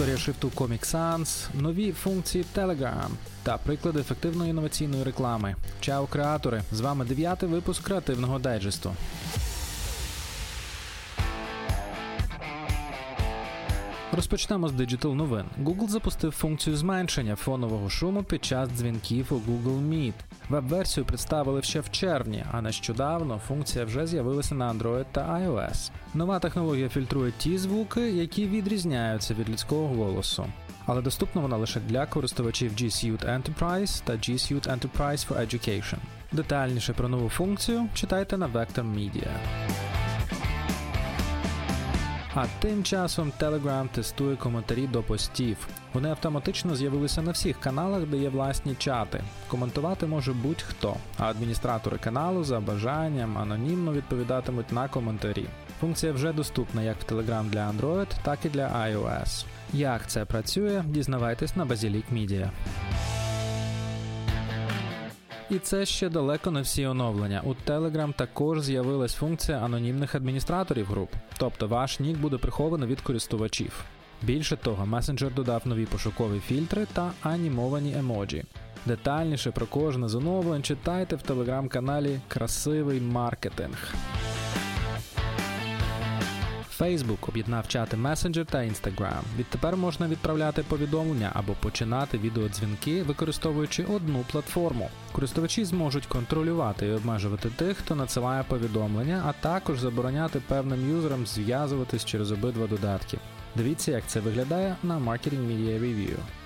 історія шрифту Comic Sans, нові функції Telegram та приклади ефективної інноваційної реклами. Чао, креатори! З вами дев'ятий випуск креативного дайджесту. Розпочнемо з Digital новин. Google запустив функцію зменшення фонового шуму під час дзвінків у Google Meet. Веб-версію представили ще в червні, а нещодавно функція вже з'явилася на Android та iOS. Нова технологія фільтрує ті звуки, які відрізняються від людського голосу. Але доступна вона лише для користувачів G Suite Enterprise та G Suite Enterprise for Education. Детальніше про нову функцію читайте на Vector Media. А тим часом Telegram тестує коментарі до постів. Вони автоматично з'явилися на всіх каналах, де є власні чати. Коментувати може будь-хто, а адміністратори каналу за бажанням анонімно відповідатимуть на коментарі. Функція вже доступна як в Telegram для Android, так і для iOS. Як це працює, дізнавайтесь на Basilic Media. І це ще далеко не всі оновлення. У Telegram також з'явилась функція анонімних адміністраторів груп, тобто ваш нік буде прихований від користувачів. Більше того, месенджер додав нові пошукові фільтри та анімовані емоджі. Детальніше про кожне з оновлень читайте в телеграм-каналі Красивий маркетинг. Facebook об'єднав чати Messenger та Instagram. Відтепер можна відправляти повідомлення або починати відеодзвінки, використовуючи одну платформу. Користувачі зможуть контролювати і обмежувати тих, хто надсилає повідомлення, а також забороняти певним юзерам зв'язуватись через обидва додатки. Дивіться, як це виглядає на Marketing Media Review.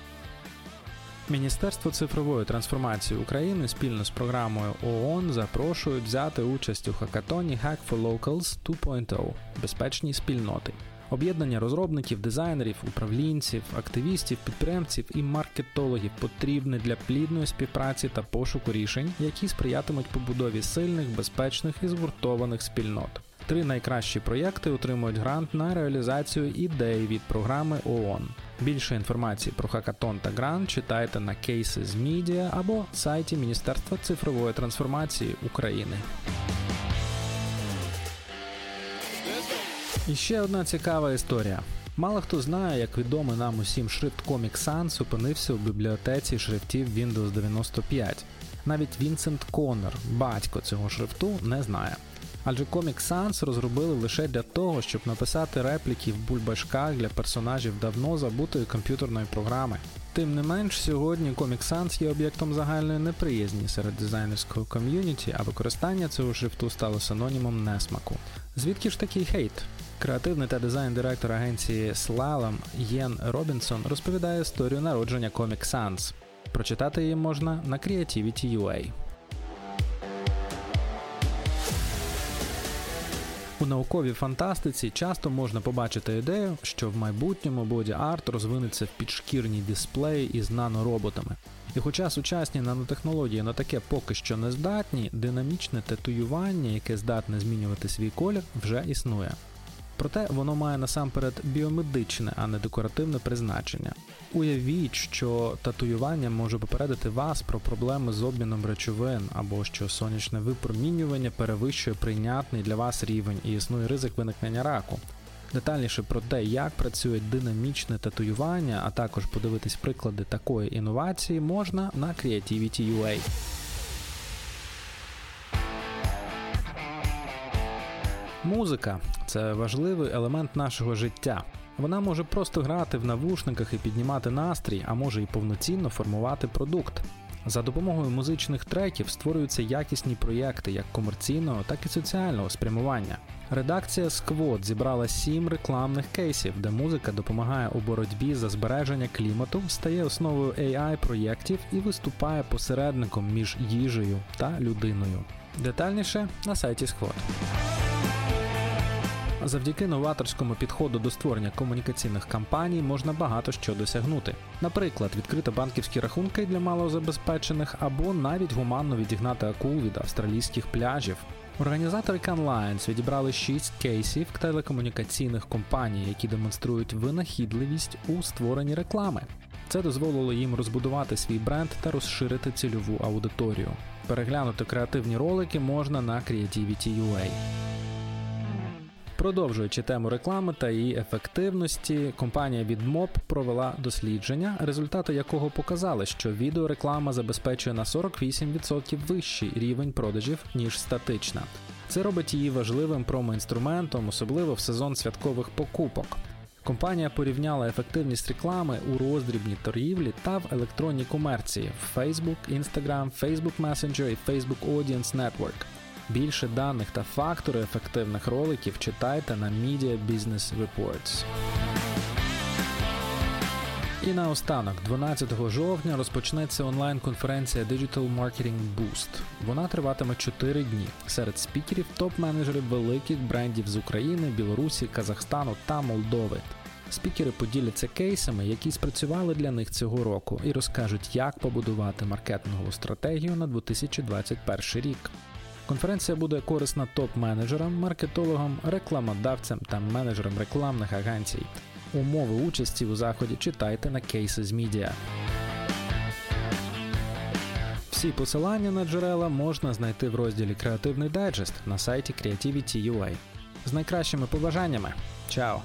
Міністерство цифрової трансформації України спільно з програмою ООН запрошують взяти участь у хакатоні Hack for Locals 2.0 безпечні спільноти. Об'єднання розробників, дизайнерів, управлінців, активістів, підприємців і маркетологів потрібне для плідної співпраці та пошуку рішень, які сприятимуть побудові сильних, безпечних і згуртованих спільнот. Три найкращі проєкти отримують грант на реалізацію ідей від програми ООН. Більше інформації про хакатон та грант читайте на Cases Media або сайті Міністерства цифрової трансформації України. І ще одна цікава історія. Мало хто знає, як відомий нам усім шрифт Comic Sans опинився у бібліотеці шрифтів Windows 95. Навіть Вінсент Коннор, батько цього шрифту, не знає. Адже Comic Sans розробили лише для того, щоб написати репліки в бульбашках для персонажів давно забутої комп'ютерної програми. Тим не менш, сьогодні Comic Sans є об'єктом загальної неприязні серед дизайнерського ком'юніті, а використання цього шрифту стало синонімом несмаку. Звідки ж такий хейт? Креативний та дизайн-директор агенції Slalom Єн Робінсон розповідає історію народження Comic Sans. Прочитати її можна на Creativity.ua. У науковій фантастиці часто можна побачити ідею, що в майбутньому боді-арт розвинеться в підшкірній дисплеї із нанороботами. І хоча сучасні нанотехнології на таке поки що не здатні, динамічне татуювання, яке здатне змінювати свій колір, вже існує. Проте воно має насамперед біомедичне, а не декоративне призначення. Уявіть, що татуювання може попередити вас про проблеми з обміном речовин, або що сонячне випромінювання перевищує прийнятний для вас рівень і існує ризик виникнення раку. Детальніше про те, як працює динамічне татуювання, а також подивитись приклади такої інновації, можна на Creativity.ua. Музика це важливий елемент нашого життя. Вона може просто грати в навушниках і піднімати настрій, а може і повноцінно формувати продукт. За допомогою музичних треків створюються якісні проєкти як комерційного, так і соціального спрямування. Редакція Squad зібрала сім рекламних кейсів, де музика допомагає у боротьбі за збереження клімату, стає основою AI проєктів і виступає посередником між їжею та людиною. Детальніше на сайті Squad. Завдяки новаторському підходу до створення комунікаційних кампаній можна багато що досягнути. Наприклад, відкрити банківські рахунки для малозабезпечених або навіть гуманно відігнати акул від австралійських пляжів. Організатори Canlines відібрали 6 кейсів телекомунікаційних компаній, які демонструють винахідливість у створенні реклами. Це дозволило їм розбудувати свій бренд та розширити цільову аудиторію. Переглянути креативні ролики можна на Creativity.ua. Продовжуючи тему реклами та її ефективності, компанія VidMob провела дослідження, результати якого показали, що відеореклама забезпечує на 48% вищий рівень продажів ніж статична. Це робить її важливим промо-інструментом, особливо в сезон святкових покупок. Компанія порівняла ефективність реклами у роздрібній торгівлі та в електронній комерції в Facebook, Instagram, Facebook Messenger і Facebook Audience Network. Більше даних та фактори ефективних роликів читайте на Media Business Reports. І наостанок, 12 жовтня розпочнеться онлайн-конференція Digital Marketing Boost. Вона триватиме 4 дні серед спікерів, топ-менеджерів великих брендів з України, Білорусі, Казахстану та Молдови. Спікери поділяться кейсами, які спрацювали для них цього року, і розкажуть, як побудувати маркетингову стратегію на 2021 рік. Конференція буде корисна топ-менеджерам, маркетологам, рекламодавцям та менеджерам рекламних агенцій. Умови участі у заході читайте на Cases Media. Всі посилання на джерела можна знайти в розділі Креативний дайджест на сайті Creativity.ua. З найкращими побажаннями. Чао!